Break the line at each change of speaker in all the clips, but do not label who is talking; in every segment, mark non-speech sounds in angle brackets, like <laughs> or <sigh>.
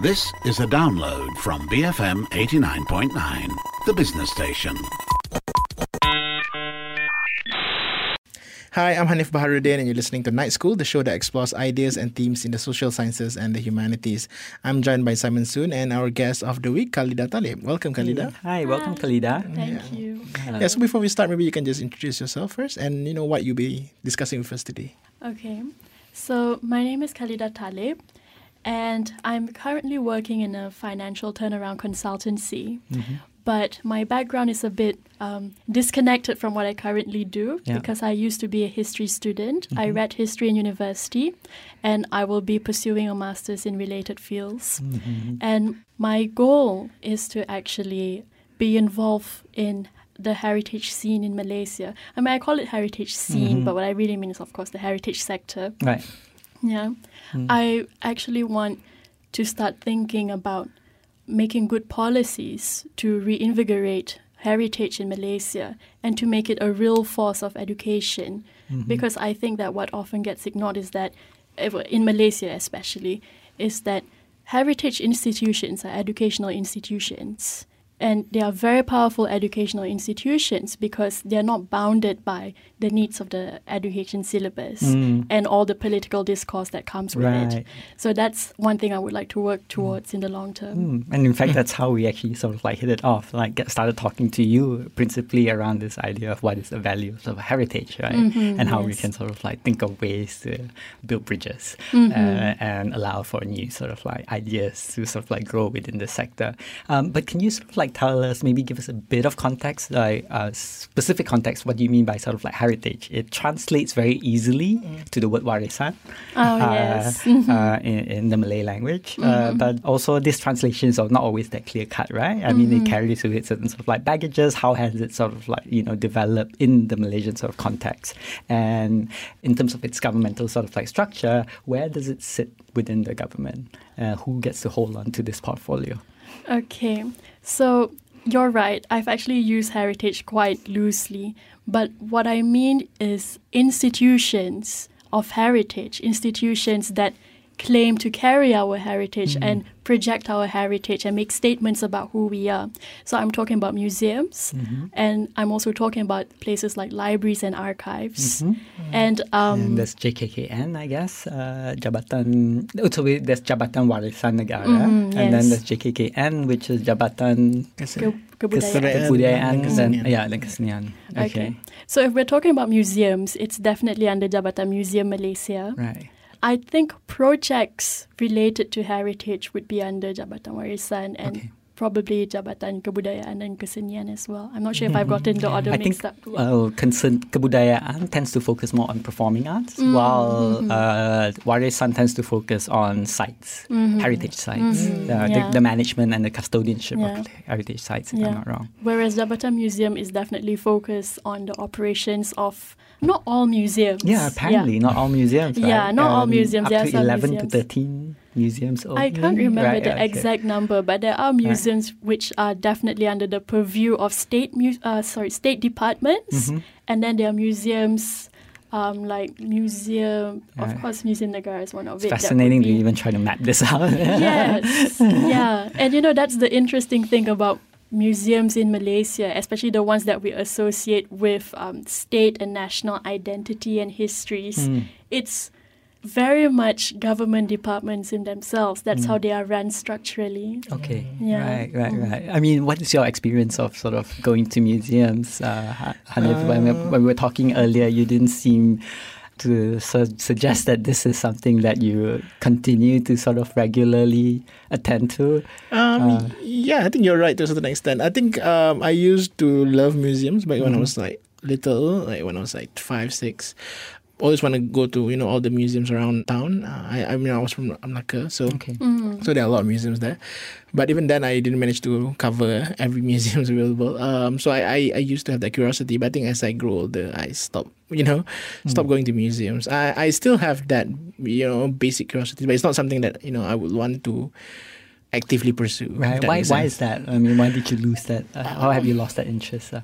This is a download from BFM 89.9, the business station.
Hi, I'm Hanif Baharuddin, and you're listening to Night School, the show that explores ideas and themes in the social sciences and the humanities. I'm joined by Simon Soon and our guest of the week, Khalida Talib. Welcome, Khalida.
Mm, hi, welcome, Khalida.
Thank you.
Yeah, so before we start, maybe you can just introduce yourself first and you know what you'll be discussing with us today.
Okay. So, my name is Khalida Talib, and I'm currently working in a financial turnaround consultancy. Mm-hmm. But my background is a bit um, disconnected from what I currently do
Yeah.
because I used to be a history student. I mm-hmm. read history in university, and I will be pursuing a master's in related fields. Mm-hmm. And my goal is to actually be involved in the heritage scene in Malaysia. I mean, I call it heritage scene, but what I really mean is, of course, the heritage sector.
Right.
Yeah. Hmm. I actually want to start thinking about making good policies to reinvigorate heritage in Malaysia and to make it a real force of education. Mm-hmm. Because I think that what often gets ignored is that, in Malaysia especially, is that heritage institutions are educational institutions. And they are very powerful educational institutions because they are not bounded by the needs of the education syllabus and all the political discourse that comes with
Right.
it. So that's one thing I would like to work towards in the long term.
Mm, And in fact, that's how we actually sort of like hit it off, like get started talking to you principally around this idea of what is the value of, sort of heritage, right? and how we can sort of like think of ways to build bridges
Mm-hmm.
uh, and allow for new sort of like ideas to sort of like grow within the sector. Um, but can you sort of like tell us, maybe give us a bit of context, like uh, specific context, what do you mean by sort of like heritage? It translates very easily to the word warisan.
Oh,
uh,
yes. Mm-hmm. <laughs>
uh, in, in the Malay language. Uh, but also, these translations are not always that clear cut, right? I mean,
Mm-hmm.
it carries with it certain sort of like baggages. How has it sort of like, you know, developed in the Malaysian sort of context? And in terms of its governmental sort of like structure, where does it sit within the government? Uh, who gets to hold on to this portfolio?
Okay, so you're right. I've actually used heritage quite loosely, but what I mean is institutions of heritage, institutions that claim to carry our heritage and project our heritage and make statements about who we are. So I'm talking about museums, and I'm also talking about places like libraries and archives. And um,
and there's JKKN, I guess, uh, Jabatan. oh, So we- there's Jabatan Warisan Negara,
Mhm,
and then
yes.
there's JKKN, which is Jabatan
ke- kebudayaan.
Kesederaan.
Kebudayaan
dan
dan
kesenian.
yeah, dan kesenian. Okay.
Okay. So if we're talking about museums, it's definitely under Jabatan Museum Malaysia.
Right.
I think projects related to heritage would be under Jabatan Warisan and
Okay.
probably Jabatan Kebudayaan and Kesenian as well. I'm not sure if I've gotten the order
I think
mixed up.
uh, concern kebudayaan tends to focus more on performing arts,
Mm,
while
mm-hmm.
uh, warisan tends to focus on sites, heritage sites, uh,
Mm-hmm. Yeah.
the, the management and the custodianship
Yeah.
of heritage sites. If I'm not wrong.
Whereas Jabatan Museum is definitely focused on the operations of not all museums.
Yeah, apparently not all museums. Right?
Yeah, not all museums.
Up
There
to eleven
museums.
to thirteen museums.
I can't remember
Right,
the
okay.
exact number, but there are museums which are definitely under the purview of state mu- uh, sorry state departments,
Mm-hmm.
and then there are museums um, like museum. Of course, Museum Negara is one of
It's
it.
fascinating to even try to map this out.
yes, <laughs> yeah, and you know that's the interesting thing about museums in Malaysia, especially the ones that we associate with um, state and national identity and histories.
Hmm.
It's very much government departments in themselves. That's how they are run structurally.
Okay.
Yeah.
Right, right, right. I mean, what is your experience of sort of going to museums? Uh, Ha- Hanif, when, we, when we were talking earlier, you didn't seem to su- suggest that this is something that you continue to sort of regularly attend to.
Um, yeah, I think you're right to a certain extent. I think um, I used to love museums back when I was like little, like when I was like five, six. Always want to go to you know all the museums around town. Uh, I I mean I was from Malacca, so
Okay.
so there are a lot of museums there. But even then, I didn't manage to cover every <laughs> museum available. Um, so I, I, I used to have that curiosity, but I think as I grow older, I stopped. You know, stop going to museums. I, I still have that you know basic curiosity, but it's not something that you know I would want to actively pursue.
Right. Why, why is that? I mean, why did you lose that? Uh, how have you lost that interest? Uh?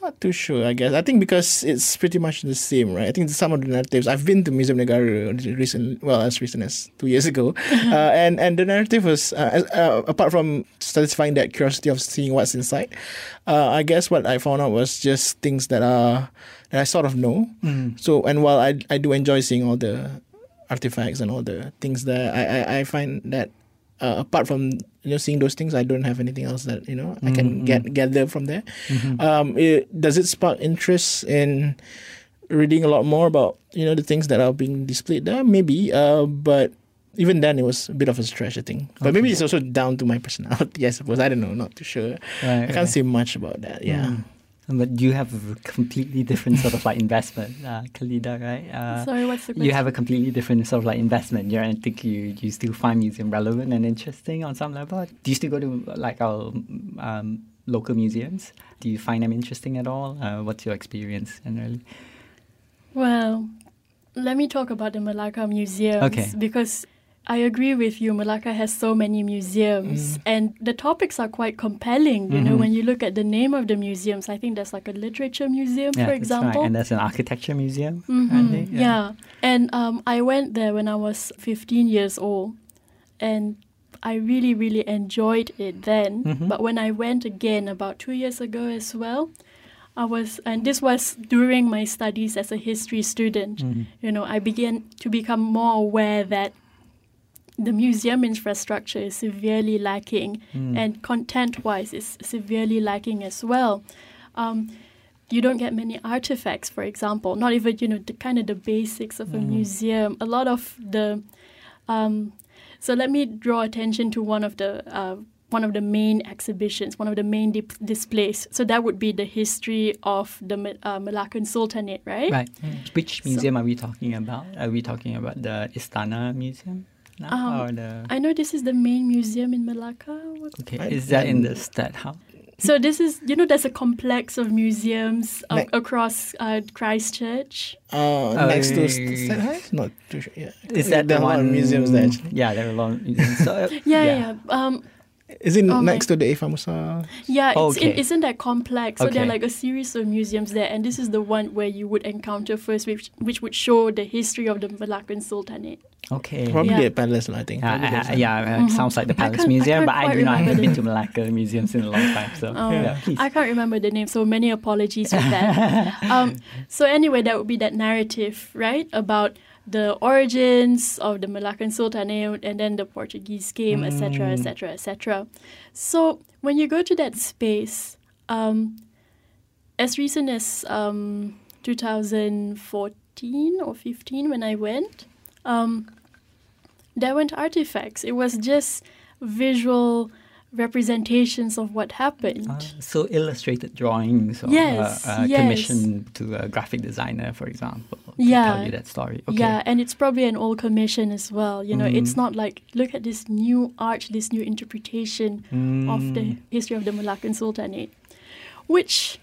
Not too sure, I guess. I think because it's pretty much the same, right? I think some of the narratives. I've been to Museum Negara recent, well, as recent as two years ago, <laughs> uh, and and the narrative was uh, uh, apart from satisfying that curiosity of seeing what's inside. Uh, I guess what I found out was just things that are that I sort of know.
Mm.
So and while I I do enjoy seeing all the artifacts and all the things there, I I, I find that uh, apart from you know seeing those things, I don't have anything else that you know I can
Mm-hmm.
get gather from there. Um, it, does it spark interest in reading a lot more about you know the things that are being displayed there? Maybe, uh, but even then it was a bit of a stretch, I think. But maybe it's also down to my personality, <laughs> I suppose. I don't know, not too sure.
Right,
I can't
right.
say much about that. Yeah.
Mm. But you have a completely different sort of like investment, uh, Khalida, right? Uh,
Sorry, what's the question?
you have a completely different sort of like investment. Yeah, I think you, you still find museum relevant and interesting on some level. Do you still go to like our um, local museums? Do you find them interesting at all? Uh, what's your experience generally?
Well, let me talk about the Malacca museums
Okay.
because I agree with you. Malacca has so many museums,
Mm.
and the topics are quite compelling. You know,
Mhm.
when you look at the name of the museums, I think there's like a literature museum,
Yeah,
for
that's right.
example.
And there's an architecture museum.
Mhm,
apparently,
yeah. And um, I went there when I was 15 years old, and I really, really enjoyed it then.
Mhm.
But when I went again about two years ago as well, I was, and this was during my studies as a history student.
Mhm.
You know, I began to become more aware that the museum infrastructure is severely lacking,
Mm.
and content-wise is severely lacking as well. Um, you don't get many artifacts, for example. Not even you know the kind of the basics of a
Mm.
museum. A lot of the, um, so let me draw attention to one of the uh, one of the main exhibitions, one of the main dip- displays. So that would be the history of the uh, Malaccan Sultanate, right?
Right. Which museum are we talking about? Are we talking about the Istana Museum now,
Um,
or the?
I know this is the main museum in Malacca. What-
Okay,
I-
is that in the Stadthuys?
So this is, you know, there's a complex of museums uh,
Like-
across uh, Christchurch.
Uh,
Oh,
next to
yeah,
St-
yeah, yeah.
St. High's? Not too sure. Yeah.
Is that
there
the
are a lot
one?
of museums there? Actually.
Yeah, there are a lot of museums. So, <laughs> uh,
Yeah, yeah. yeah. Um,
Is it
Oh my-
next to the A Famosa?
yeah, it's,
Okay.
it isn't that complex. So there are like a series of museums there, and this is the one where you would encounter first, which which would show the history of the Malaccan Sultanate.
Okay.
Probably
Yeah.
a palace, I think.
Uh, uh,
there's a-
yeah, uh,
Mhm.
sounds like the Palace
can't- I
Museum, but I do not
remember
have been to Malacca museums in a long time. So,
Oh,
yeah, please.
I can't remember the name, so many apologies for that. <laughs> um, so anyway, that would be that narrative, right, about the origins of the Malaccan Sultanate and then the Portuguese came, etc., etc., etc. So when you go to that space, um, as recent as um, 2014 or 15, when I went, um, there weren't artifacts. It was just visual representations of what happened.
Uh, so illustrated drawings or
Yes,
uh, uh,
yes.
commissioned to a graphic designer, for example, to
Yeah.
tell you that story. Okay.
Yeah, and it's probably an old commission as well. You know, it's
Mm.
not like look at this new art, this new interpretation of
Mm.
the history of the Malaccan Sultanate, which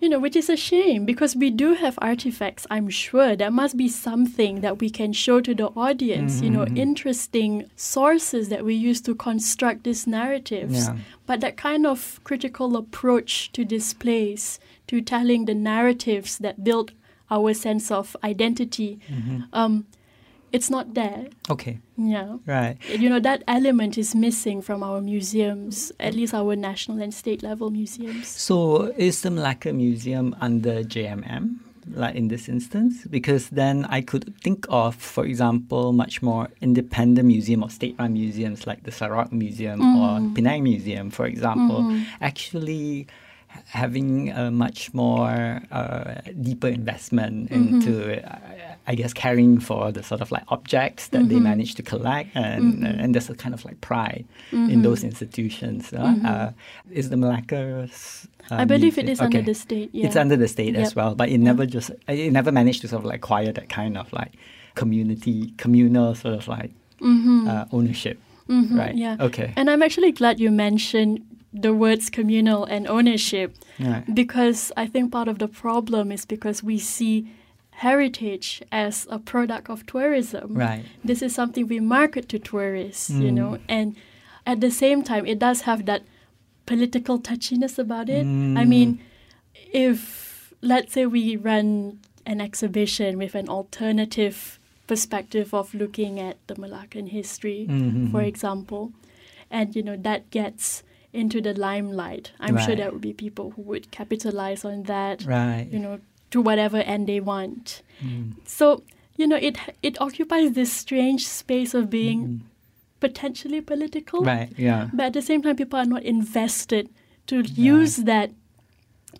you know, which is a shame because we do have artifacts. I'm sure there must be something that we can show to the audience. You know,
Mhm.
interesting sources that we use to construct these narratives.
Yeah.
But that kind of critical approach to displays, to telling the narratives that build our sense of identity,
Mhm.
um, it's not there.
Okay.
Yeah.
Right.
You know, that element is missing from our museums, at least our national and state level museums.
So is the Malacca Museum under JMM, like in this instance? Because then I could think of, for example, much more independent museum or state-run museums like the Sarawak Museum or
Mhm.
Penang Museum, for example,
Mhm.
actually having a much more uh, deeper investment
Mhm.
into, uh, I guess, caring for the sort of like objects that they
Mhm.
manage to collect, and
Mhm.
and there's a kind of like pride in those institutions. Uh,
Mhm.
uh, is the Malacca's? Uh,
I believe it
is
is under the state. Yeah.
It's under the state as well, but it never just it never managed to sort of like acquire that kind of like community communal sort of like
Mhm.
uh, ownership,
Mhm,
right?
Yeah.
Okay.
And I'm actually glad you mentioned the words communal and ownership
Right.
because I think part of the problem is because we see heritage as a product of tourism.
Right.
This is something we market to tourists, you
Mm.
know, and at the same time, it does have that political touchiness about it. I
Mm.
mean, if let's say we run an exhibition with an alternative perspective of looking at the Malaccan history,
Mhm.
for example, and you know that gets into the limelight, I'm sure there would be people who would capitalize on that,
Right.
you know, to whatever end they want.
Mm.
So you know, it it occupies this strange space of being
Mhm.
potentially political,
Right. Yeah.
but at the same time, people are not invested to
Right.
use that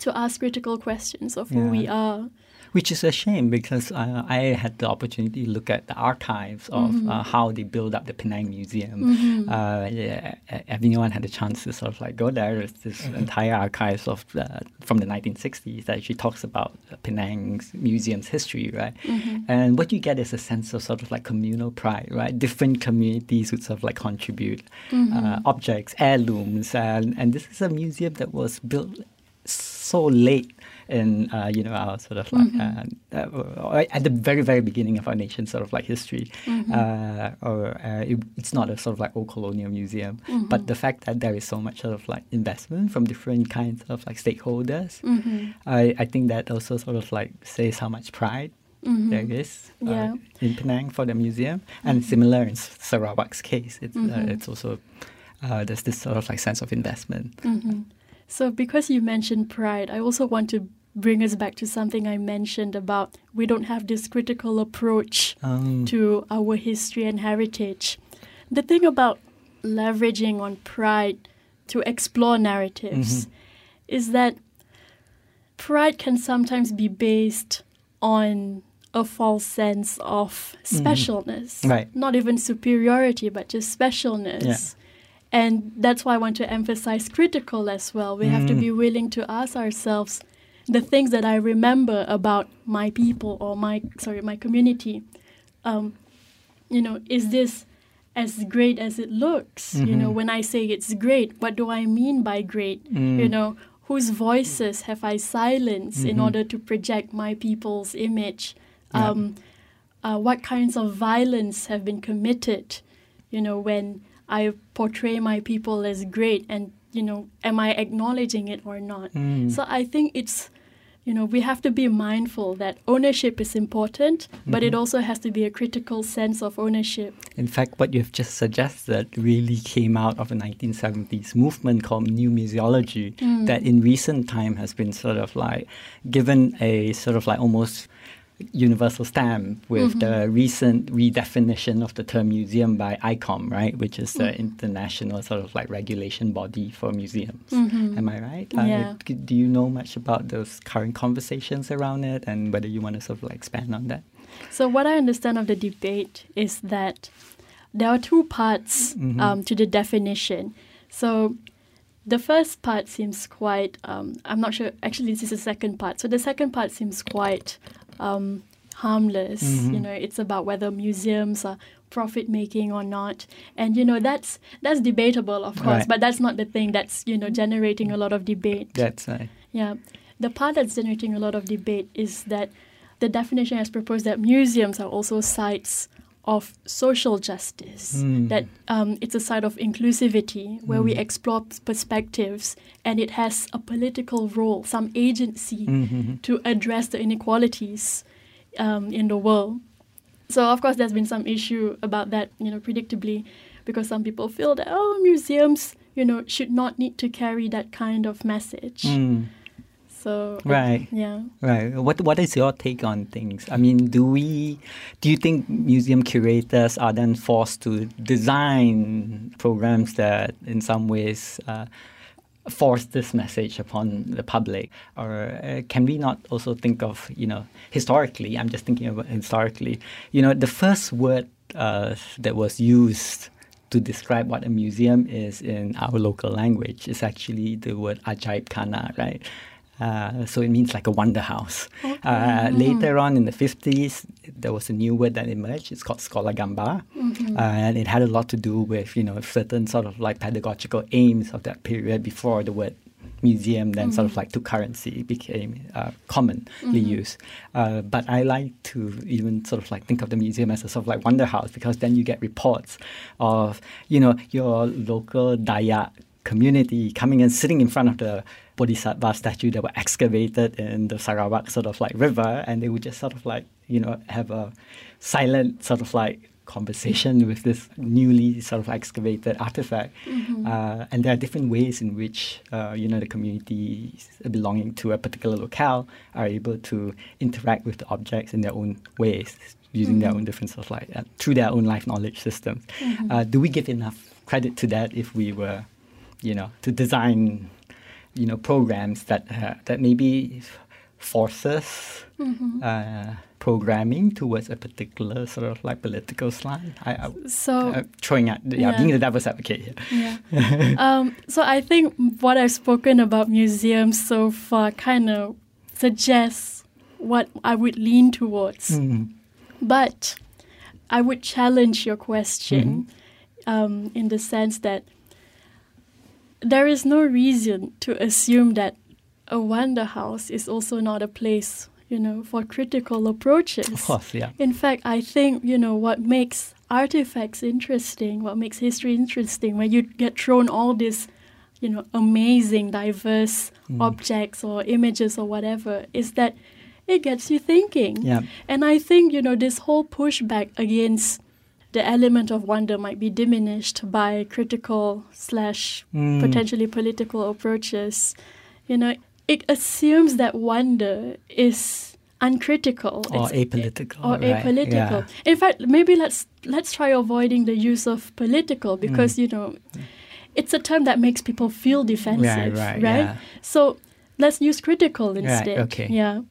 to ask critical questions of who we
Yeah.
are.
Which is a shame because uh, I had the opportunity to look at the archives of
Mm-hmm.
uh, how they build up the Penang Museum.
Mhm.
Uh, yeah, everyone had a chance to sort of like go there. There's this
Mm-hmm.
entire archives of uh, from the 1960s that actually talks about Penang's museum's history, right?
Mhm.
And what you get is a sense of sort of like communal pride, right? Different communities would sort of like contribute
Mm-hmm.
uh, objects, heirlooms, and and this is a museum that was built so late in uh, you know our sort of like uh, uh, at the very very beginning of our nation's sort of like history, uh, or uh, it, it's not a sort of like old colonial museum, but the fact that there is so much sort of like investment from different kinds of like stakeholders,
Mhm.
I I think that also sort of like says how much pride
Mhm.
there is uh,
Yeah.
in Penang for the museum, and similar in Sarawak's case, it's uh, it's also uh, there's this sort of like sense of investment.
So, because you mentioned pride, I also want to bring us back to something I mentioned about we don't have this critical approach
Um,
to our history and heritage. The thing about leveraging on pride to explore narratives is that pride can sometimes be based on a false sense of specialness.
Right.
Not even superiority, but just specialness. And that's why I want to emphasize critical as well. We have to be willing to ask ourselves the things that I remember about my people or my sorry, my community. Um, you know, is this as great as it looks? You know, when I say it's great, what do I mean by great? You know, whose voices have I silenced in order to project my people's image?
Yeah.
Um, uh, what kinds of violence have been committed? You know, when I portray my people as great, and you know, am I acknowledging it or not?
Mm.
So I think it's, you know, we have to be mindful that ownership is important, but it also has to be a critical sense of ownership.
In fact, what you've just suggested really came out of a 1970s movement called New Museology that in recent time has been sort of like given a sort of like almost universal stamp with the mm-hmm. recent redefinition of the term museum by ICOM, right, which is the mm-hmm. international sort of like regulation body for museums. Mm-hmm. Am I right?
Uh, yeah.
c- do you know much about those current conversations around it and whether you want to sort of like expand on that?
So what I understand of the debate is that there are two parts um, to the definition. So the first part seems quite. Um, I'm not sure. Actually, this is the second part. So the second part seems quite um, harmless. You know, it's about whether museums are profit making or not, and you know that's that's debatable, of course.
Right.
But that's not the thing that's you know generating a lot of debate.
That's uh,
Yeah. The part that's generating a lot of debate is that the definition has proposed that museums are also sites of social justice,
Mm.
that um, it's a side of inclusivity where we explore perspectives and it has a political role, some agency
mhm.
to address the inequalities um, in the world. So, of course, there's been some issue about that, you know, predictably, because some people feel that, oh, museums, you know, should not need to carry that kind of message.
Mm.
So
Right.
yeah.
Right. What What is your take on things? I mean, do we do you think museum curators are then forced to design programs that, in some ways, uh, force this message upon the public, or uh, can we not also think of you know historically? I'm just thinking about historically. You know, the first word uh, that was used to describe what a museum is in our local language is actually the word ajaib khana, right? Uh, so it means like a wonder house. Uh, later on in the 50s, there was a new word that emerged. It's called Scholar Gamba. Uh, and it had a lot to do with, you know, certain sort of like pedagogical aims of that period before the word museum then sort of like took currency, became uh, commonly used. Uh, but I like to even sort of like think of the museum as a sort of like wonder house because then you get reports of, you know, your local Dayak community coming and sitting in front of the Bodhisattva statue that were excavated in the Sarawak sort of like river, and they would just sort of like you know have a silent sort of like conversation with this newly sort of excavated artifact. Mm-hmm. Uh, and there are different ways in which uh, you know the communities belonging to a particular locale are able to interact with the objects in their own ways, using mm-hmm. their own different sort of like uh, through their own life knowledge systems. Mm-hmm. Uh, do we give enough credit to that if we were, you know, to design you know programs that uh, that maybe forces mm-hmm. uh, programming towards a particular sort of like political slant. I, I
so
uh, throwing out yeah, yeah, being the devil's advocate
here. Yeah. <laughs> um, so I think what I've spoken about museums so far kind of suggests what I would lean towards, mm-hmm. but I would challenge your question mm-hmm. um, in the sense that there is no reason to assume that a wonder house is also not a place, you know, for critical approaches.
Of course, yeah.
In fact, I think, you know, what makes artifacts interesting, what makes history interesting, when you get thrown all these, you know, amazing, diverse mm. objects or images or whatever, is that it gets you thinking.
Yeah.
And I think, you know, this whole pushback against the element of wonder might be diminished by critical slash mm. potentially political approaches. You know, it assumes that wonder is uncritical
or it's, apolitical
or right. apolitical. Yeah. In fact, maybe let's let's try avoiding the use of political because mm. you know it's a term that makes people feel defensive,
right? right,
right?
Yeah.
So let's use critical instead.
Okay.
Yeah.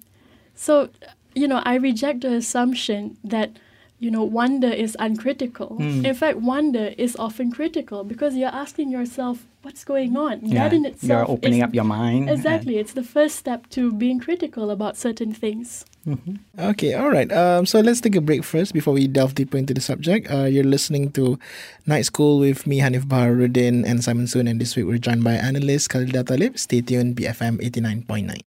So you know, I reject the assumption that you know, wonder is uncritical. Mm. In fact, wonder is often critical because you're asking yourself, what's going on?
Yeah,
that in itself
you're opening up your mind.
Exactly. It's the first step to being critical about certain things.
Mm-hmm. Okay, all right. Um, so let's take a break first before we delve deeper into the subject. Uh, you're listening to Night School with me, Hanif Baharuddin, and Simon Soon, and this week we're joined by analyst Khalida Talib. Stay tuned, BFM 89.9.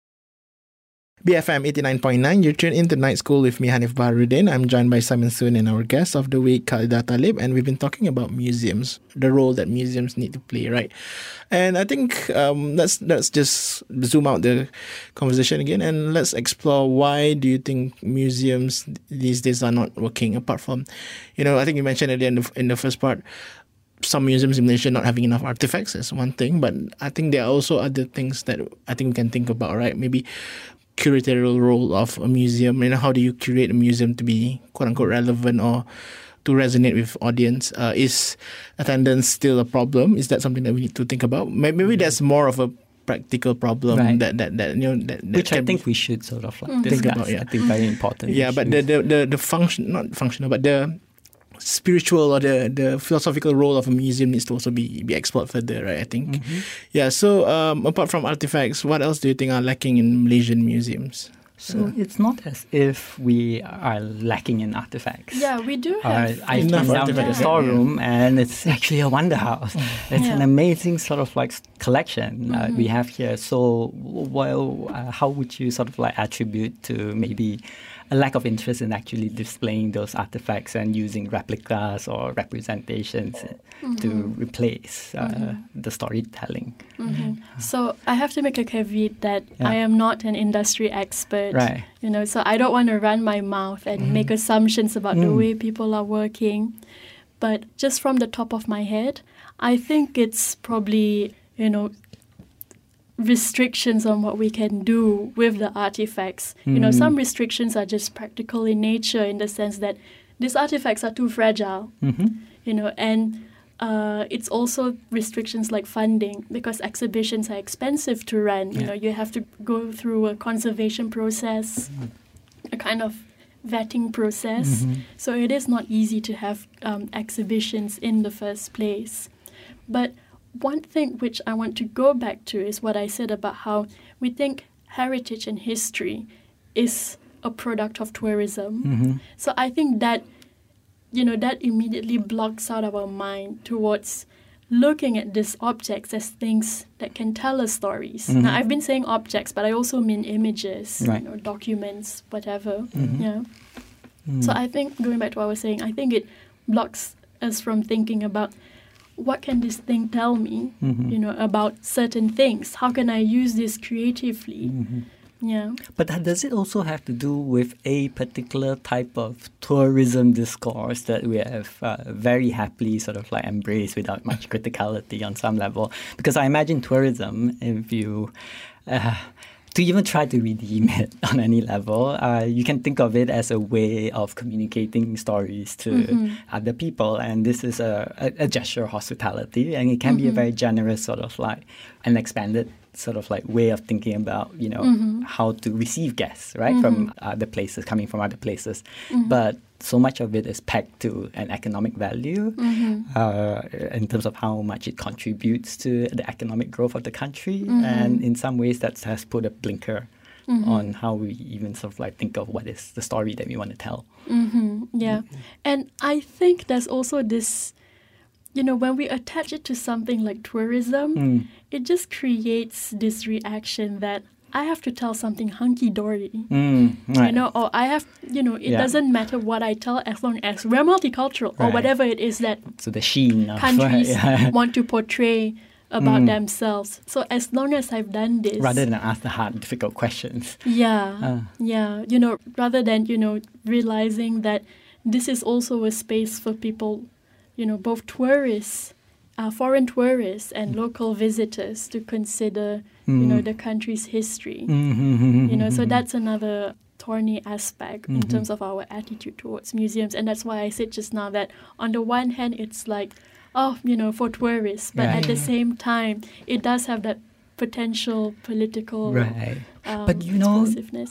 BFM 89.9, you're tuned into Night School with me, Hanif. I'm joined by Simon Soon and our guest of the week, Khalida Talib, and we've been talking about museums, the role that museums need to play, right? And I think um, let's let's just zoom out the conversation again and let's explore why do you think museums these days are not working apart from, you know, I think you mentioned earlier in the, in the first part, some museums in Malaysia not having enough artifacts is one thing, but I think there are also other things that I think we can think about, right? Maybe curatorial role of a museum? You know, how do you curate a museum to be quote unquote relevant or to resonate with audience? Uh, is attendance still a problem? Is that something that we need to think about? Maybe, maybe that's more of a practical problem right. that, that that you know that, that
which I think we should sort of like think about. Yeah, I think very important.
Yeah, but the, the the the function not functional, but the spiritual or the, the philosophical role of a museum needs to also be, be explored further, right? I think. Mm-hmm. Yeah. So um, apart from artifacts, what else do you think are lacking in Malaysian museums?
So it's not as if we are lacking in artifacts.
Yeah, we do have. Uh,
I came down to the storeroom yeah. and it's <laughs> actually a wonder house. It's yeah. an amazing sort of like collection uh, mm-hmm. we have here. So, well, uh, how would you sort of like attribute to maybe a lack of interest in actually displaying those artifacts and using replicas or representations mm-hmm. to replace uh, mm-hmm. the storytelling.
Mm-hmm. So I have to make a caveat that yeah. I am not an industry expert.
Right.
You know, so I don't want to run my mouth and make mm-hmm. assumptions about the mm. way people are working. But just from the top of my head, I think it's probably you know restrictions on what we can do with the artifacts. Mm. You know, some hmm. restrictions are just practical in nature in the sense that these artifacts are too fragile. Mm-hmm. You know, and uh, it's also restrictions like funding because exhibitions are expensive to run. Yeah. You know, you have to go through a conservation process, mm. a kind of vetting process. Mm-hmm. So it is not easy to have um, exhibitions in the first place. But one thing which I want to go back to is what I said about how we think heritage and history is a product of tourism. Mm-hmm. So I think that you know that immediately blocks out our mind towards looking at these objects as things that can tell us stories. Mm-hmm. Now I've been saying objects, but I also mean images,
right.
you know, documents, whatever. Mm-hmm. Yeah. Mm. So I think going back to what I was saying, I think it blocks us from thinking about what can this thing tell me,
Mm-hmm.
you know, about certain things? How can I use this creatively?
Mm-hmm.
Yeah.
But does it also have to do with a particular type of tourism discourse that we have uh, very happily sort of like embraced without <laughs> much criticality on some level? Because I imagine tourism, if you uh, to even try to redeem <laughs> it on any level, uh, you can think of it as a way of communicating stories to mm-hmm. other people, and this is a, a, a gesture of hospitality, and it can be a mm-hmm. very generous sort of like an expanded sort of like way of thinking about you know mm-hmm. how to receive guests right from other places coming from other places. But so much of it is pegged to an economic value uh, in terms of how much it contributes to the economic growth of the country and in some ways that has put a blinker on how we even sort of like think of what is the story that we want to tell
Mm-hmm. Yeah. And I think there's also this, you know, when we attach it to something like tourism,
Mm.
it just creates this reaction that I have to tell something hunky dory.
Mm,
You know, or I have, you know, it
Yeah.
doesn't matter what I tell as long as we're multicultural or whatever it is that
so the sheen of <laughs>
countries
yeah.
want to portray about
Mm.
themselves. So as long as I've done this,
rather than ask the hard difficult questions
yeah,
Ah.
yeah, you know, rather than you know realizing that this is also a space for people, you know, both tourists, uh, foreign tourists, and local visitors to consider, you know,
Mm.
the country's history.
Mhm.
You know, so that's another thorny aspect in terms of our attitude towards museums, and that's why I said just now that on the one hand, it's like, oh, you know, for tourists, but at the same time, it does have that potential political
right
um,
But you know.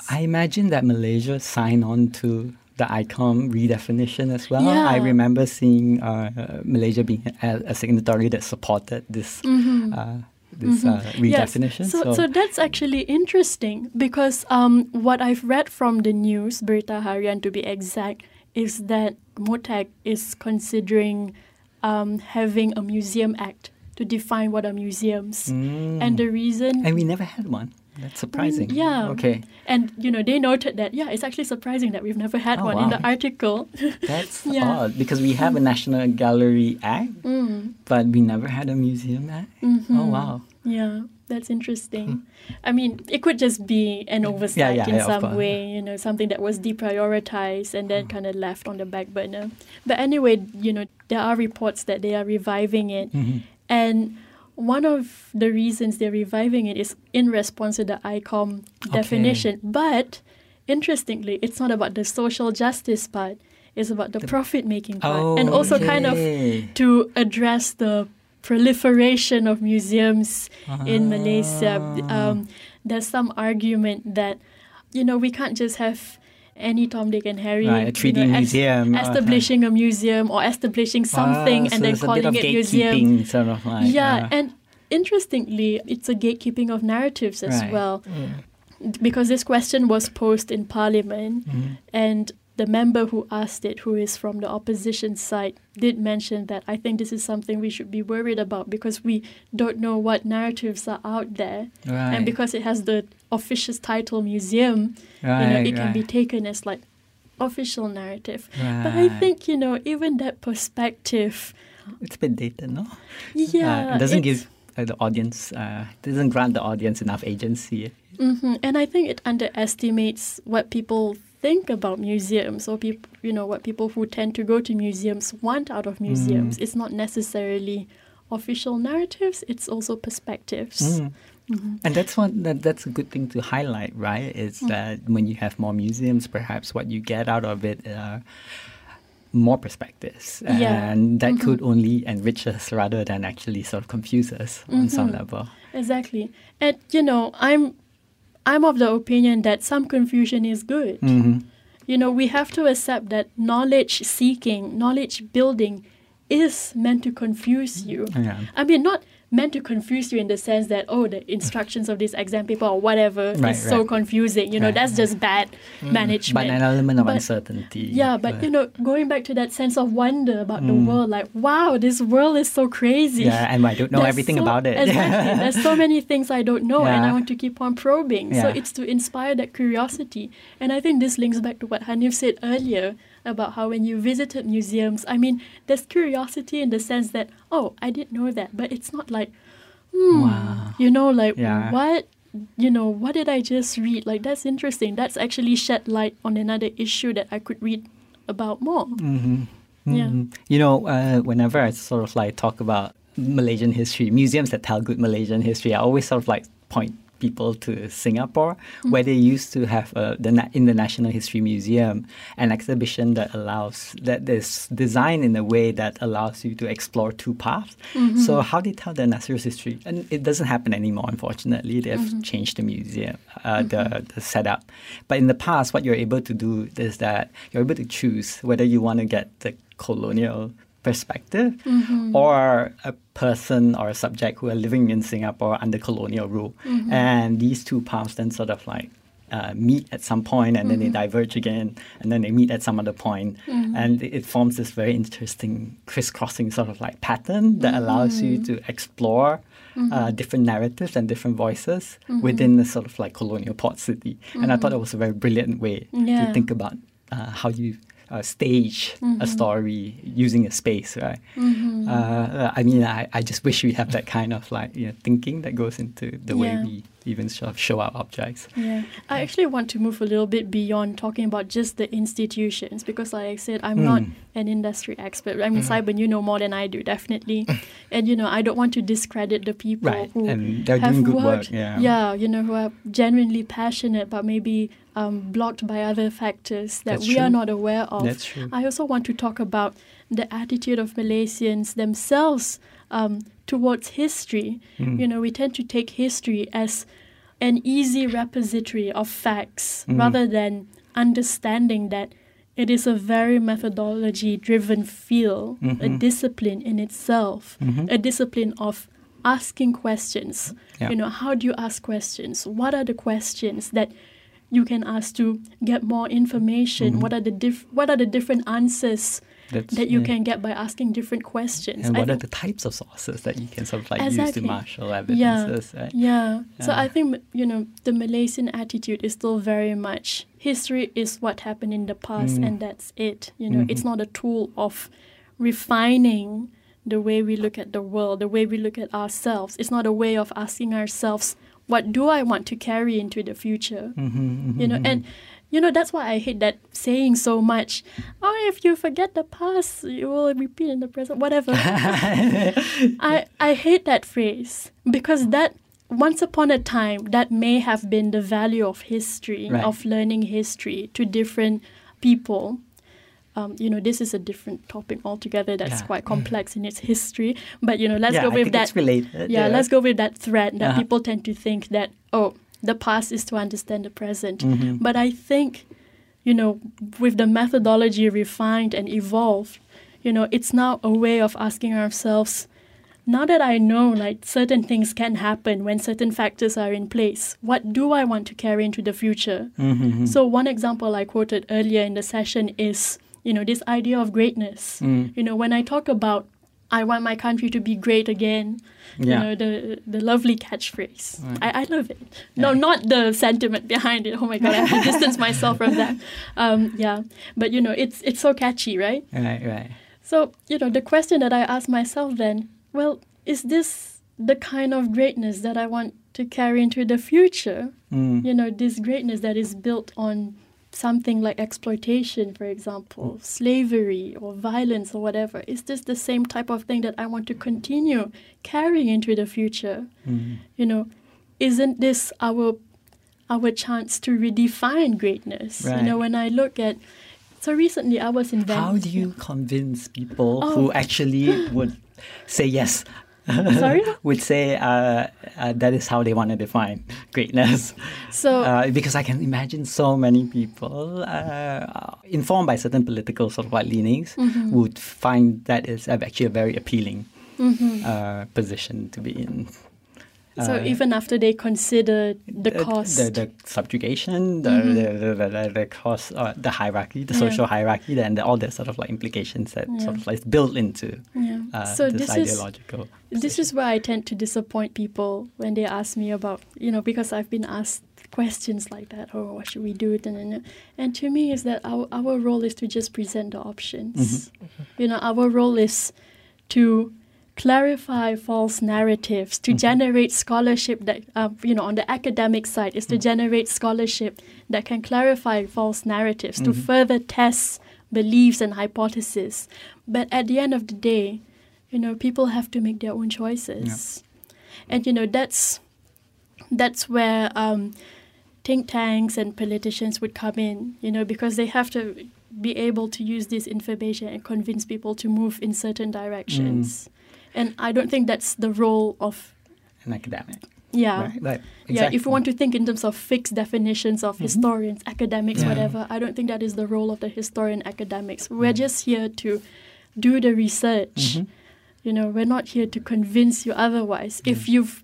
I imagine that Malaysia signed on to the ICOM redefinition as well. I remember seeing uh, Malaysia being a, a signatory that supported this uh, this uh,
Mm-hmm. Yes.
redefinition.
So, so that's actually interesting because um, what I've read from the news, Berita Harian to be exact, is that MOTAC is considering um, having a museum act to define what are museums.
Mm.
And the reason
and we never had one. That's surprising.
Mm, yeah.
Okay.
And you know, they noted that yeah, it's actually surprising that we've never had
Oh,
one in the article. <laughs>
That's
Yeah.
odd because we have a National Gallery Act,
mm.
but we never had a museum act.
Mhm.
Oh wow.
Yeah, that's interesting. I mean, it could just be an oversight
yeah,
in
yeah,
some way, you know, something that was deprioritized and then kind of left on the back burner. But anyway, you know, there are reports that they are reviving it.
Mhm.
And one of the reasons they're reviving it is in response to the ICOM definition. But interestingly, it's not about the social justice part, it's about the, profit making part. and also kind of to address the proliferation of museums in Malaysia.
Ah.
Um, there's some argument that, you know, we can't just have any Tom, Dick, and Harry
Right, a 3D
know, es-
museum.
establishing a museum or establishing something
Ah, so
and then calling it museum.
Sort of like,
yeah,
uh,
and interestingly, it's a gatekeeping of narratives as
Right.
well, because this question was posed in Parliament,
Mhm.
and the member who asked it, who is from the opposition side, did mention that I think this is something we should be worried about because we don't know what narratives are out there,
right.
and because it has the officious title museum, you know,
Right,
it can be taken as like official narrative. But I think you know, even that perspective,
it's a bit dated, no?
yeah,
uh, it doesn't give uh, the audience, uh, doesn't grant the audience enough agency.
hmm And I think it underestimates what people think about museums or people, you know, what people who tend to go to museums want out of museums. It's not necessarily official narratives, it's also perspectives.
Mm.
Mhm.
And that's one that, that's a good thing to highlight, right? Is
Mm.
that when you have more museums, perhaps what you get out of it are more perspectives,
Yeah.
and that
Mhm.
could only enrich us rather than actually sort of confuse us on some
Mhm.
level.
Exactly. And you know, I'm I'm of the opinion that some confusion is good.
hmm
You know, we have to accept that knowledge seeking, knowledge building is meant to confuse you.
Yeah.
I mean, not meant to confuse you in the sense that, oh, the instructions of this exam paper or whatever
Right,
is so confusing. You know,
Right,
that's just bad management.
But an element of
But-
uncertainty.
yeah, but you know, going back to that sense of wonder about the
Mm.
world, like, wow, this world is so crazy.
Yeah, and I don't know
There's
everything
so-
about it.
Exactly. There's so <laughs> many things I don't know, and I want to keep on probing. So it's to inspire that curiosity. And I think this links back to what Hanif said earlier about how when you visited museums, I mean, there's curiosity in the sense that, oh, I didn't know that, but it's not like, hmm,
Wow.
you know, like,
Yeah.
what? You know, what did I just read? Like, that's interesting. That's actually shed light on another issue that I could read about more.
Mm-hmm.
Yeah.
Mhm. You know, uh, whenever I sort of like talk about Malaysian history, museums that tell good Malaysian history, I always sort of like point people to Singapore, where they used to have uh, the na- in the National History Museum an exhibition that allows that is designed in a way that allows you to explore two paths. So how they tell the Nasir's history, and it doesn't happen anymore. Unfortunately, they have changed the museum, uh, the the setup. But in the past, what you're able to do is that you're able to choose whether you want to get the colonial perspective mm-hmm. or a person or a subject who are living in Singapore under colonial rule. Mm-hmm. And these two paths then sort of like uh, meet at some point and then they mm-hmm. diverge again and then they meet at some other point. And it forms this very interesting crisscrossing sort of like pattern that allows you to explore uh, different narratives and different voices within the sort of like colonial port city. And I thought it was a very brilliant way
Yeah.
to think about uh, how you uh, stage a story using a space, right? Uh, I mean, I, I just wish we have that kind of like you know, thinking that goes into the way we even show our objects.
Yeah, I actually want to move a little bit beyond talking about just the institutions because, like I said, I'm not
Mm.
an industry expert. I mean, Simon, you know more than I do, definitely. <laughs> and you know, I don't want to discredit the people
Right,
who have
doing good work,
worked,
yeah.
you know, who are genuinely passionate, but maybe um, blocked by other factors that
That's
we are not aware of.
That's true.
I also want to talk about the attitude of Malaysians themselves um, towards history.
Mm.
You know, we tend to take history as an easy repository of facts
Mm.
rather than understanding that it is a very methodology driven field, a
Mhm.
discipline in itself,
Mhm.
a discipline of asking questions.
Yeah.
You know, how do you ask questions? What are the questions that you can ask to get more information?
Mhm.
What are the diff- what are the different answers
That's,
that you
yeah.
can get by asking different questions?
And
I
what are the types of sources that you can sort of like use to
Exactly.
marshal
yeah,
evidences, right?
yeah. So I think you know the Malaysian attitude is still very much history is what happened in the past
Mm.
and that's it. You know, it's
Mhm.
not a tool of refining the way we look at the world, the way we look at ourselves. It's not a way of asking ourselves, what do I want to carry into the future?
Mm-hmm,
You know, and you know that's why I hate that saying so much. Oh, if you forget the past, you will repeat in the present. Whatever. <laughs> I, I hate that phrase because that once upon a time that may have been the value of history
Right.
of learning history to different people um, you know this is a different topic altogether that's
Yeah.
quite complex in its history but you know let's
yeah,
go with that
it's related.
yeah, let's go with that thread that
Uh-huh.
people tend to think that oh the past is to understand the present
Mhm.
but i think you know with the methodology refined and evolved you know it's now a way of asking ourselves now that i know like certain things can happen when certain factors are in place what do i want to carry into the future
Mhm.
so one example i quoted earlier in the session is you know this idea of greatness
Mm.
you know when i talk about i want my country to be great again.
Yeah.
you know the the lovely catchphrase.
Right.
I, I love it. No not the sentiment behind it. Oh my god i have to distance myself from that. <laughs> Um, yeah. But you know it's it's so catchy right?
Right, right.
so you know the question that i ask myself then well is this the kind of greatness that i want to carry into the future?
Mm.
you know this greatness that is built on something like exploitation for example slavery or violence or whatever is this the same type of thing that i want to continue carrying into the future
Mm.
you know isn't this our our chance to redefine greatness you know when i look at so recently i was in
How do you convince people
Oh.
who actually would <laughs> say yes? <laughs>
Sorry?
would say uh, uh, that is how they want to define greatness.
so <laughs>
Uh, because I can imagine so many people uh, informed by certain political sort of like leanings
Mm-hmm.
would find that is actually a very appealing
mhm.
uh, position to be in.
So
Uh,
even after they consider the
the-
cost
the, the subjugation, the,
Mhm.
the, the, the, the, the cost, uh, the hierarchy, the
Yeah.
social hierarchy, and all the sort of like implications that
Yeah.
sort of like is built into
yeah
uh,
so
this,
this is
ideological.
This is where I tend to disappoint people when they ask me about, you know, because I've been asked questions like that. Oh, what should we do? It and, and to me, is that our, our role is to just present the options.
Mm-hmm.
You know, our role is to clarify false narratives, to
Mm-hmm.
generate scholarship that, uh, you know, on the academic side, is to
Mm-hmm.
generate scholarship that can clarify false narratives, to
Mm-hmm.
further test beliefs and hypotheses. But at the end of the day, you know, people have to make their own choices. And, you know, that's that's where um, think tanks and politicians would come in, you know, because they have to be able to use this information and convince people to move in certain directions. And I don't think that's the role of,
An academic.
yeah.
Right, right.
Yeah, if you want to think in terms of fixed definitions of mm-hmm. historians, academics,
Yeah.
whatever, I don't think that is the role of the historian academics. We're mm-hmm. just here to do the research.
Mhm.
You know, we're not here to convince you otherwise. If mm. you've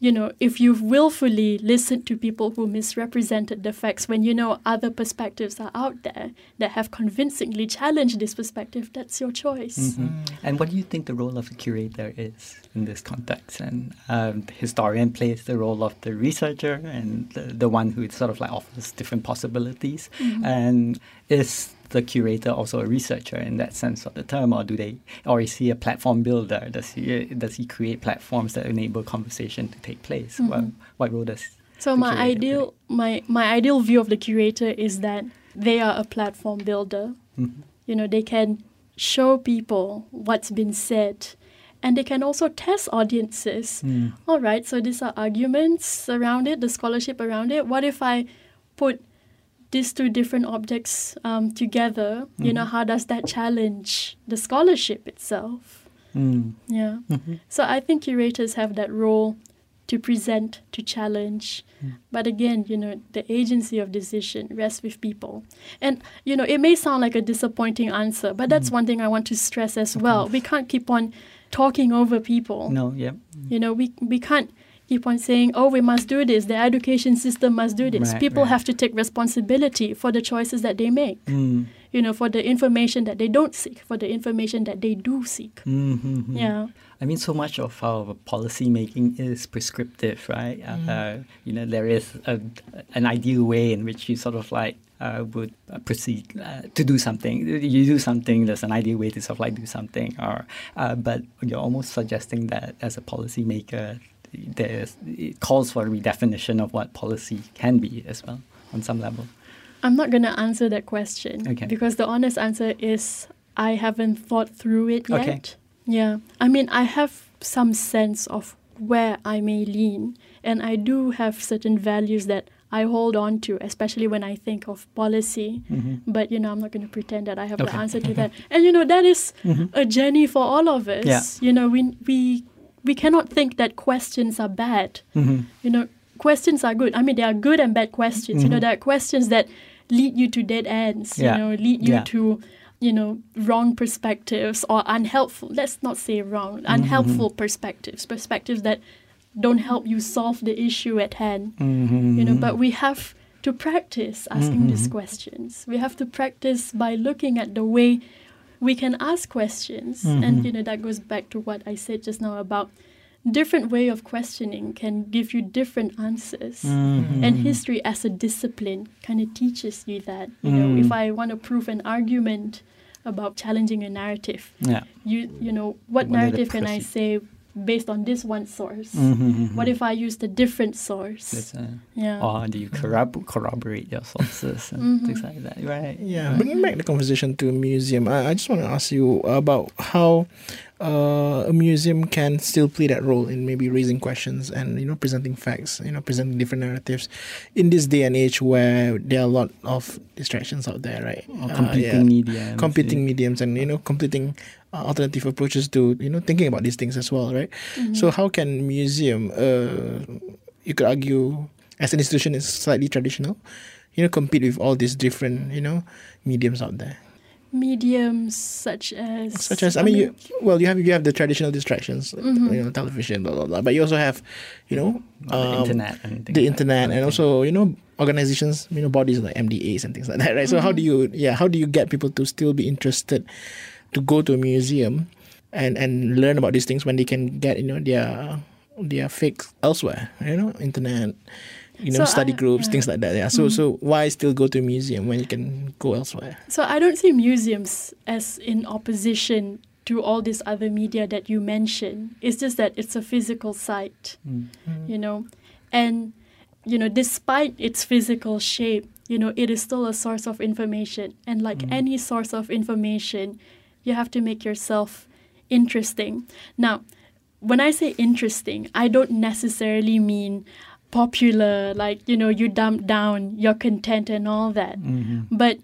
you know, if you've willfully listened to people who misrepresented the facts when you know other perspectives are out there that have convincingly challenged this perspective, that's your choice.
Mhm. And what do you think the role of the curator is in this context? And um, the historian plays the role of the researcher and the, the one who sort of like offers different possibilities. And is the curator also a researcher in that sense of the term, or do they, or is he a platform builder? Does he does he create platforms that enable conversation to take place? What, what role does
So my ideal my my ideal view of the curator is that they are a platform builder.
Mhm.
You know, they can show people what's been said and they can also test audiences.
Mm.
All right, so these are arguments around it, the scholarship around it. What if I put these two different objects um, together? You know, how does that challenge the scholarship itself?
Mm.
Yeah.
Mhm.
So I think curators have that role to present, to challenge. But again, you know, the agency of decision rests with people. And, you know, it may sound like a disappointing answer, but that's one thing I want to stress as well. We can't keep on talking over people.
No, yeah.
You know, we, we can't keep on saying, oh, we must do this, the education system must do this.
Right,
people
right.
have to take responsibility for the choices that they make,
Mm.
you know, for the information that they don't seek, for the information that they do seek.
Mhm.
Yeah.
I mean, so much of our policy making is prescriptive, right? Uh, you know, there is a, an ideal way in which you sort of like uh, would uh, proceed uh, to do something. You do something. There's an ideal way to sort of like do something, or uh, but you're almost suggesting that as a policy maker, there's it calls for a redefinition of what policy can be as well on some level.
I'm not going to answer that question
Okay.
because the honest answer is I haven't thought through it yet.
Okay.
Yeah. I mean, I have some sense of where I may lean, and I do have certain values that I hold on to, especially when I think of policy. But, you know, I'm not going to pretend that I have the
Mm-hmm.
Answer to <laughs> that. And, you know, that is
Mhm.
a journey for all of us.
Yeah.
You know, we, we, we cannot think that questions are bad
Mhm.
you know questions are good i mean there are good and bad questions you know
Mhm.
there are questions that lead you to dead ends
Yeah.
you know lead you
Yeah.
to you know wrong perspectives or unhelpful let's not say wrong
Mm-hmm.
unhelpful perspectives perspectives that don't help you solve the issue at hand
Mhm.
you know but we have to practice asking these questions we have to practice by looking at the way we can ask questions
Mhm.
and you know that goes back to what i said just now about different way of questioning can give you different answers
Mhm.
and history as a discipline kind of teaches you that you know
Mm.
if i want to prove an argument about challenging a narrative
Yeah.
you you know what
What
narrative can i say based on this one source
Mhm.
what if i used a different source
That's, uh,
yeah
Or do you corrob- corroborate your sources and
Mhm.
things like that, right?
Yeah, bringing back the conversation to a museum, I, I just want to ask you about how uh, a museum can still play that role in maybe raising questions and you know presenting facts, you know presenting different narratives in this day and age where there are a lot of distractions out there, right?
Or
Uh,
competing
yeah.
media.
Competing mediums and you know competing uh, alternative approaches to you know thinking about these things as well, right?
Mm-hmm.
So how can museum, uh, you could argue, as an institution is slightly traditional, you know, compete with all these different you know mediums out there,
mediums such as
such as I mean, you, well, you have you have the traditional distractions, like,
Mhm.
you know, television, blah blah blah, but you also have, you know,
Or the
um,
internet and
the
like
internet,
that.
and also you know organizations, you know, bodies like MDAs and things like that, right? So how do you, yeah, how do you get people to still be interested to go to a museum and and learn about these things when they can get you know their their fix elsewhere, you know, internet, you know,
So
study
I-
groups,
yeah.
things like that. Yeah. So mm-hmm. so why still go to a museum when you can go elsewhere?
So I don't see museums as in opposition to all this other media that you mentioned. It's just that it's a physical site, mm-hmm. you know, and you know, despite its physical shape, you know, it is still a source of information, and like mm. any source of information, you have to make yourself interesting. Now, when I say interesting, I don't necessarily mean popular, like, you know, you dump down your content and all that. But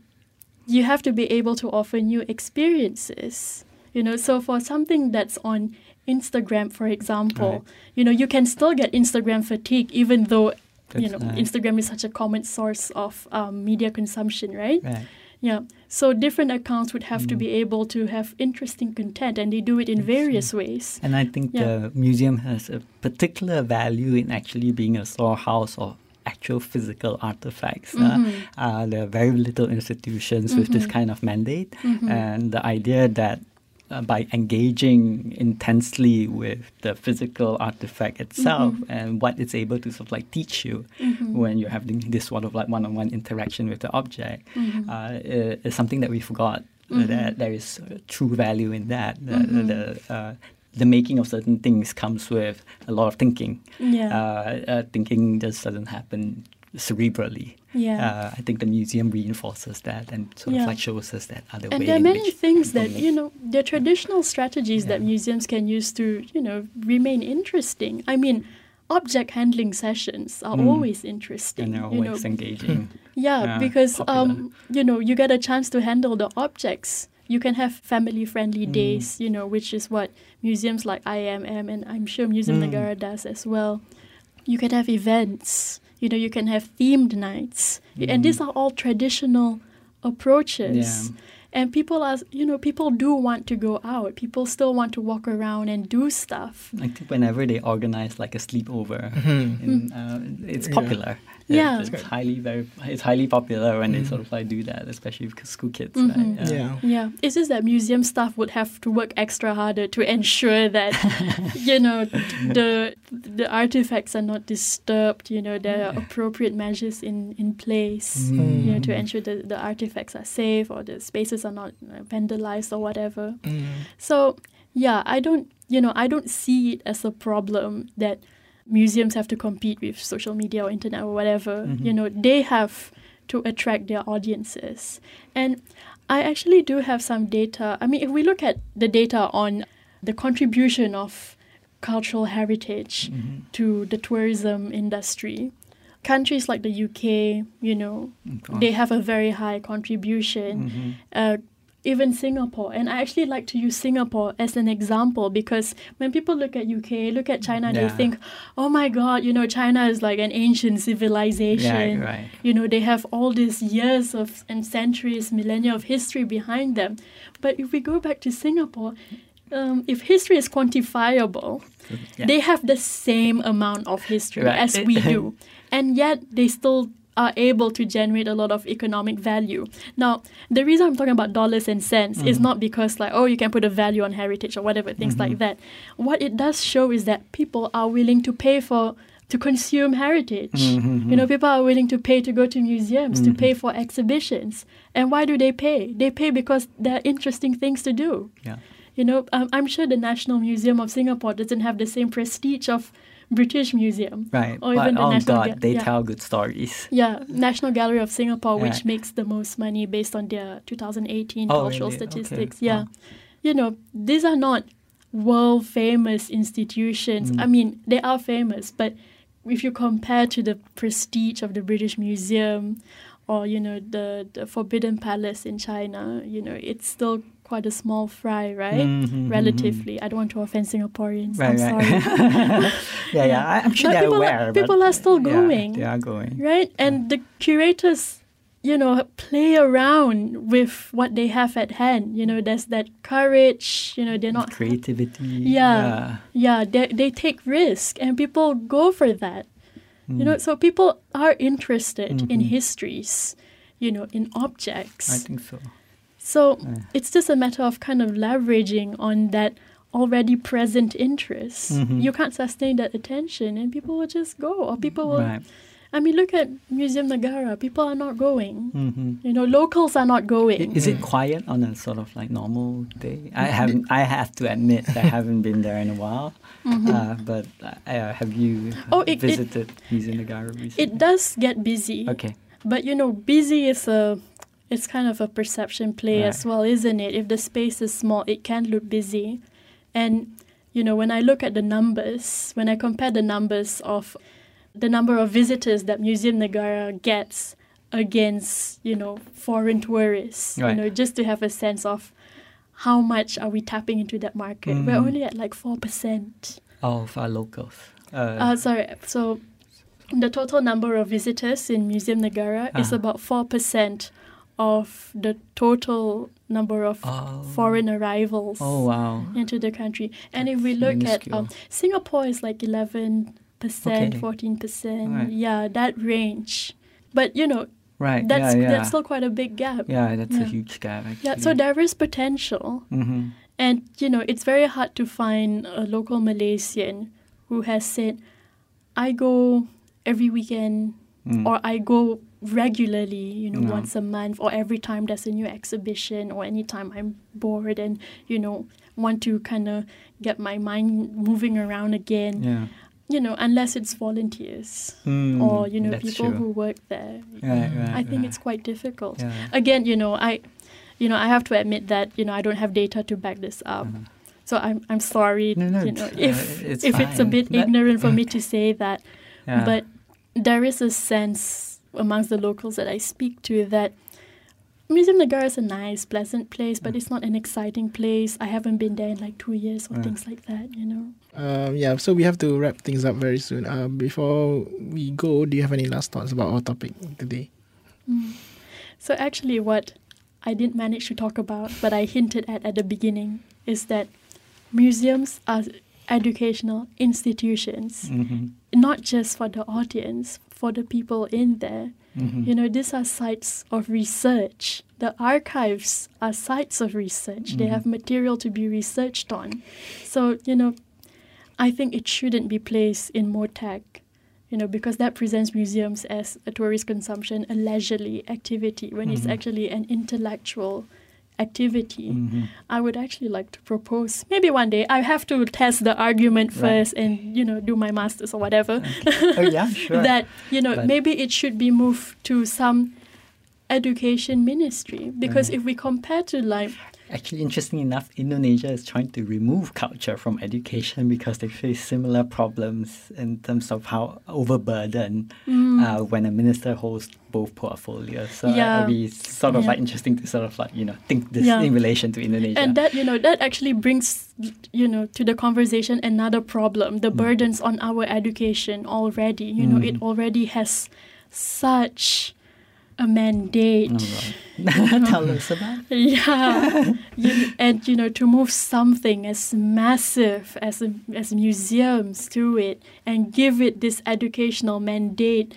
you have to be able to offer new experiences. You know, so for something that's on Instagram, for example,
Right.
you know, you can still get Instagram fatigue, even though you know
nice.
Instagram is such a common source of um, media consumption, right?
Right.
Yeah. So different accounts would have to be able to have interesting content, and they do it in various ways.
And I think
Yeah.
the museum has a particular value in actually being a storehouse of actual physical artifacts. Uh,
Mm-hmm.
uh, there are very little institutions with this kind of mandate,
Mm-hmm.
and the idea that uh, by engaging intensely with the physical artifact itself
Mm-hmm.
and what it's able to sort of like teach you when you're having this sort of like one-on-one interaction with the object
Mm-hmm.
uh, is something that we forgot uh, that there is true value in that. The,
Mm-hmm.
the, uh, the making of certain things comes with a lot of thinking.
Yeah.
Uh, uh, thinking just doesn't happen cerebrally.
Yeah.
Uh, I think the museum reinforces that and sort
Yeah.
of like shows us that other way.
and there are many things that you know there are traditional strategies that museums can use to you know remain interesting i mean object handling sessions are
Mm.
always interesting
and they're
you know
always engaging. <laughs>
yeah,
Yeah,
because um you know you get a chance to handle the objects you can have family friendly
Mm.
days you know which is what museums like IMM and I'm sure Museum
Mm.
Negara does as well you can have events you know you can have themed nights and these are all traditional approaches.
Yeah.
and people are you know people do want to go out people still want to walk around and do stuff
I think whenever they organize like a sleepover, in, uh, it's popular.
Mm-hmm. Yeah.
it's, it's highly very it's highly popular when they sort of like do that, especially with school kids.
Mm-hmm.
Yeah.
Yeah, it's just that museum staff would have to work extra harder to ensure that <laughs> you know the the artifacts are not disturbed. You know, there are appropriate measures in in place. You know, to ensure that the artifacts are safe or the spaces are not uh, vandalized or whatever. So yeah, I don't you know I don't see it as a problem that museums have to compete with social media or internet or whatever. You mm-hmm. know, they have to attract their audiences. And I actually do have some data. I mean, if we look at the data on the contribution of cultural heritage mm-hmm. to the tourism industry, countries like the UK, you know, oh, they have a very high contribution. Mm-hmm. Uh, even Singapore, and I actually like to use Singapore as an example because when people look at UK, look at China, they think, "Oh my God, you know, China is like an ancient civilization."
Yeah, right.
You know, they have all these years of and centuries, millennia of history behind them. But if we go back to Singapore, um, if history is quantifiable,
Yeah.
they have the same amount of history
Right.
as we <laughs> do, and yet they still are able to generate a lot of economic value. Now, the reason I'm talking about dollars and cents is mm-hmm. not because like oh you can put a value on heritage or whatever things like mm-hmm. that. What it does show is that people are willing to pay for to consume heritage. Mm-hmm. You know, people are willing to pay to go to museums, to pay for exhibitions. And why do they pay? They pay because there are interesting things to do.
Yeah.
You know, um, I'm sure the National Museum of Singapore doesn't have the same prestige of British Museum.
Right.
Or
but
even the
oh
National
God,
Ga-
they
yeah.
tell good stories.
Yeah, National Gallery of Singapore, which makes the most money based on their 2018
Oh,
cultural
really? Okay.
statistics.
Wow.
Yeah. You know, these are not world famous institutions.
Mm.
I mean, they are famous, but if you compare to the prestige of the British Museum or, you know, the, the Forbidden Palace in China, you know, it's still quite a small fry, right?
Mhm,
Relatively. I don't want to offend Singaporeans.
Right,
I'm
right.
sorry. <laughs>
yeah, yeah, I- I'm sure
But
they're
people are-
aware. but-
people are still
yeah,
going.
they are going.
right? And the curators, you know, play around with what they have at hand. You know, there's that courage. You know, they're not.
Creativity.
Yeah, yeah. They they take risk, and people go for that. You
Mm.
know, so people are interested in histories. You know, in objects.
Mm-hmm. I think so.
So it's just a matter of kind of leveraging on that already present interest.
Mhm.
You can't sustain that attention, and people will just go, or people will
Right.
I mean, look at Museum Negara. People are not going.
hmm
You know, locals are not going.
Is it quiet on a sort of like normal day? I haven't. I have to admit, I haven't been there in a while. Uh, but uh, have you
Mm-hmm. Oh, it- it-
visited Museum Negara recently?
It does get busy.
Okay.
But you know, busy is a it's kind of a perception play as well, isn't it? If the space is small, it can look busy. And you know, when I look at the numbers, when I compare the numbers of the number of visitors that Museum Negara gets against, you know, foreign tourists,
Right.
you know, just to have a sense of how much are we tapping into that market? We're
Mm.
only at like four percent.
Of our locals. Uh,
Uh, sorry. So the total number of visitors in Museum Negara is
Ah.
about 4% of the total number of
Oh.
foreign arrivals
oh wow.
into the country. And if we look at um. Singapore is like 11%,
Okay.
14%.
Right.
Yeah, that range. But you know,
Right.
that's
yeah, yeah.
that's still quite a big gap.
yeah, that's a huge gap. Actually.
Yeah, so there is potential.
hmm
And you know, it's very hard to find a local Malaysian who has said, "I go every weekend
Mm.
or I go regularly, you know,
No.
once a month or every time there's a new exhibition or anytime I'm bored and you know want to kind of get my mind moving around again.
Yeah.
You know, unless it's volunteers
Mm,
or you know people
true.
who work there.
Right, right,
I think
right.
it's quite difficult
Yeah.
again, you know, I, you know, I have to admit that you know I don't have data to back this up.
Mhm.
So I'm I'm sorry,
No, no,
you know, if
it's
if it's a bit ignorant for me to <laughs> say that,
Yeah.
but there is a sense amongst the locals that I speak to that Museum Negara is a nice, pleasant place, but it's not an exciting place. I haven't been there in like two years or
Yeah.
things like that, you know.
Um, yeah, so we have to wrap things up very soon. Uh, before we go, do you have any last thoughts about our topic today?
So actually, what I didn't manage to talk about, but I hinted at at the beginning, is that museums are educational institutions,
Mhm.
not just for the audience, for the people in there.
Mhm.
You know, these are sites of research. The archives are sites of research. They
Mhm.
have material to be researched on. So, you know, I think it shouldn't be placed in MOTAC, you know, because that presents museums as a tourist consumption, a leisurely activity, when it's
Mhm.
actually an intellectual activity.
Mhm.
I would actually like to propose maybe one day I have to test the argument
Right.
first and you know do my masters or whatever
oh yeah, <laughs> sure.
that you know
But-
maybe it should be moved to some education ministry because
Right.
if we compare to like
Actually, interesting enough, Indonesia is trying to remove culture from education because they face similar problems in terms of how overburdened uh, when a minister holds both portfolios. So
Mm. Yeah.
it'll be sort of
Yeah.
like interesting to sort of like you know think this
Yeah.
in relation to Indonesia.
and that you know that actually brings you know to the conversation another problem
Mm.
the burdens on our education already you know it already has such a mandate
right. Oh, <laughs> Tell us about.
Yeah, <laughs> you, and you know to move something as massive as a, as museums to it and give it this educational mandate,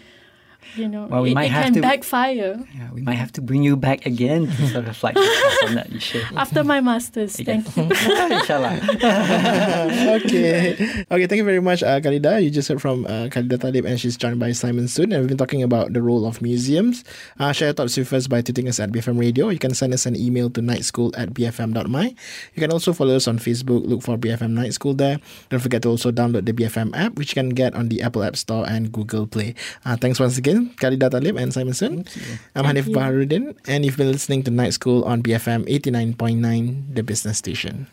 you know,
Well, we
it,
might
it
have
can
to-
backfire
Yeah, we might have to bring you back again to sort of like discuss on that issue. <laughs>
after my masters.
Yes.
Thank you. <laughs>
Inshallah. <laughs>
okay. Okay, thank you very much, uh, Khalida. You just heard from uh, Khalida Talib and she's joined by Simon Soon. And we've been talking about the role of museums. Uh, share your thoughts with us by tweeting us at BFM Radio. You can send us an email to nightschool at bfm.my. You can also follow us on Facebook. Look for BFM Night School there. Don't forget to also download the BFM app, which you can get on the Apple App Store and Google Play. Uh, thanks once again, Khalida Talib and Simon Soon. I'm
Thank
Hanif
you.
Baharuddin, and you've been listening to Night School on BFM 89.9, the business station.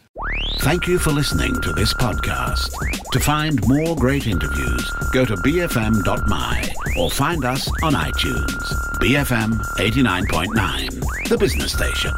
Thank you for listening to this podcast. To find more great interviews, go to bfm.my or find us on iTunes. BFM 89.9, the business station.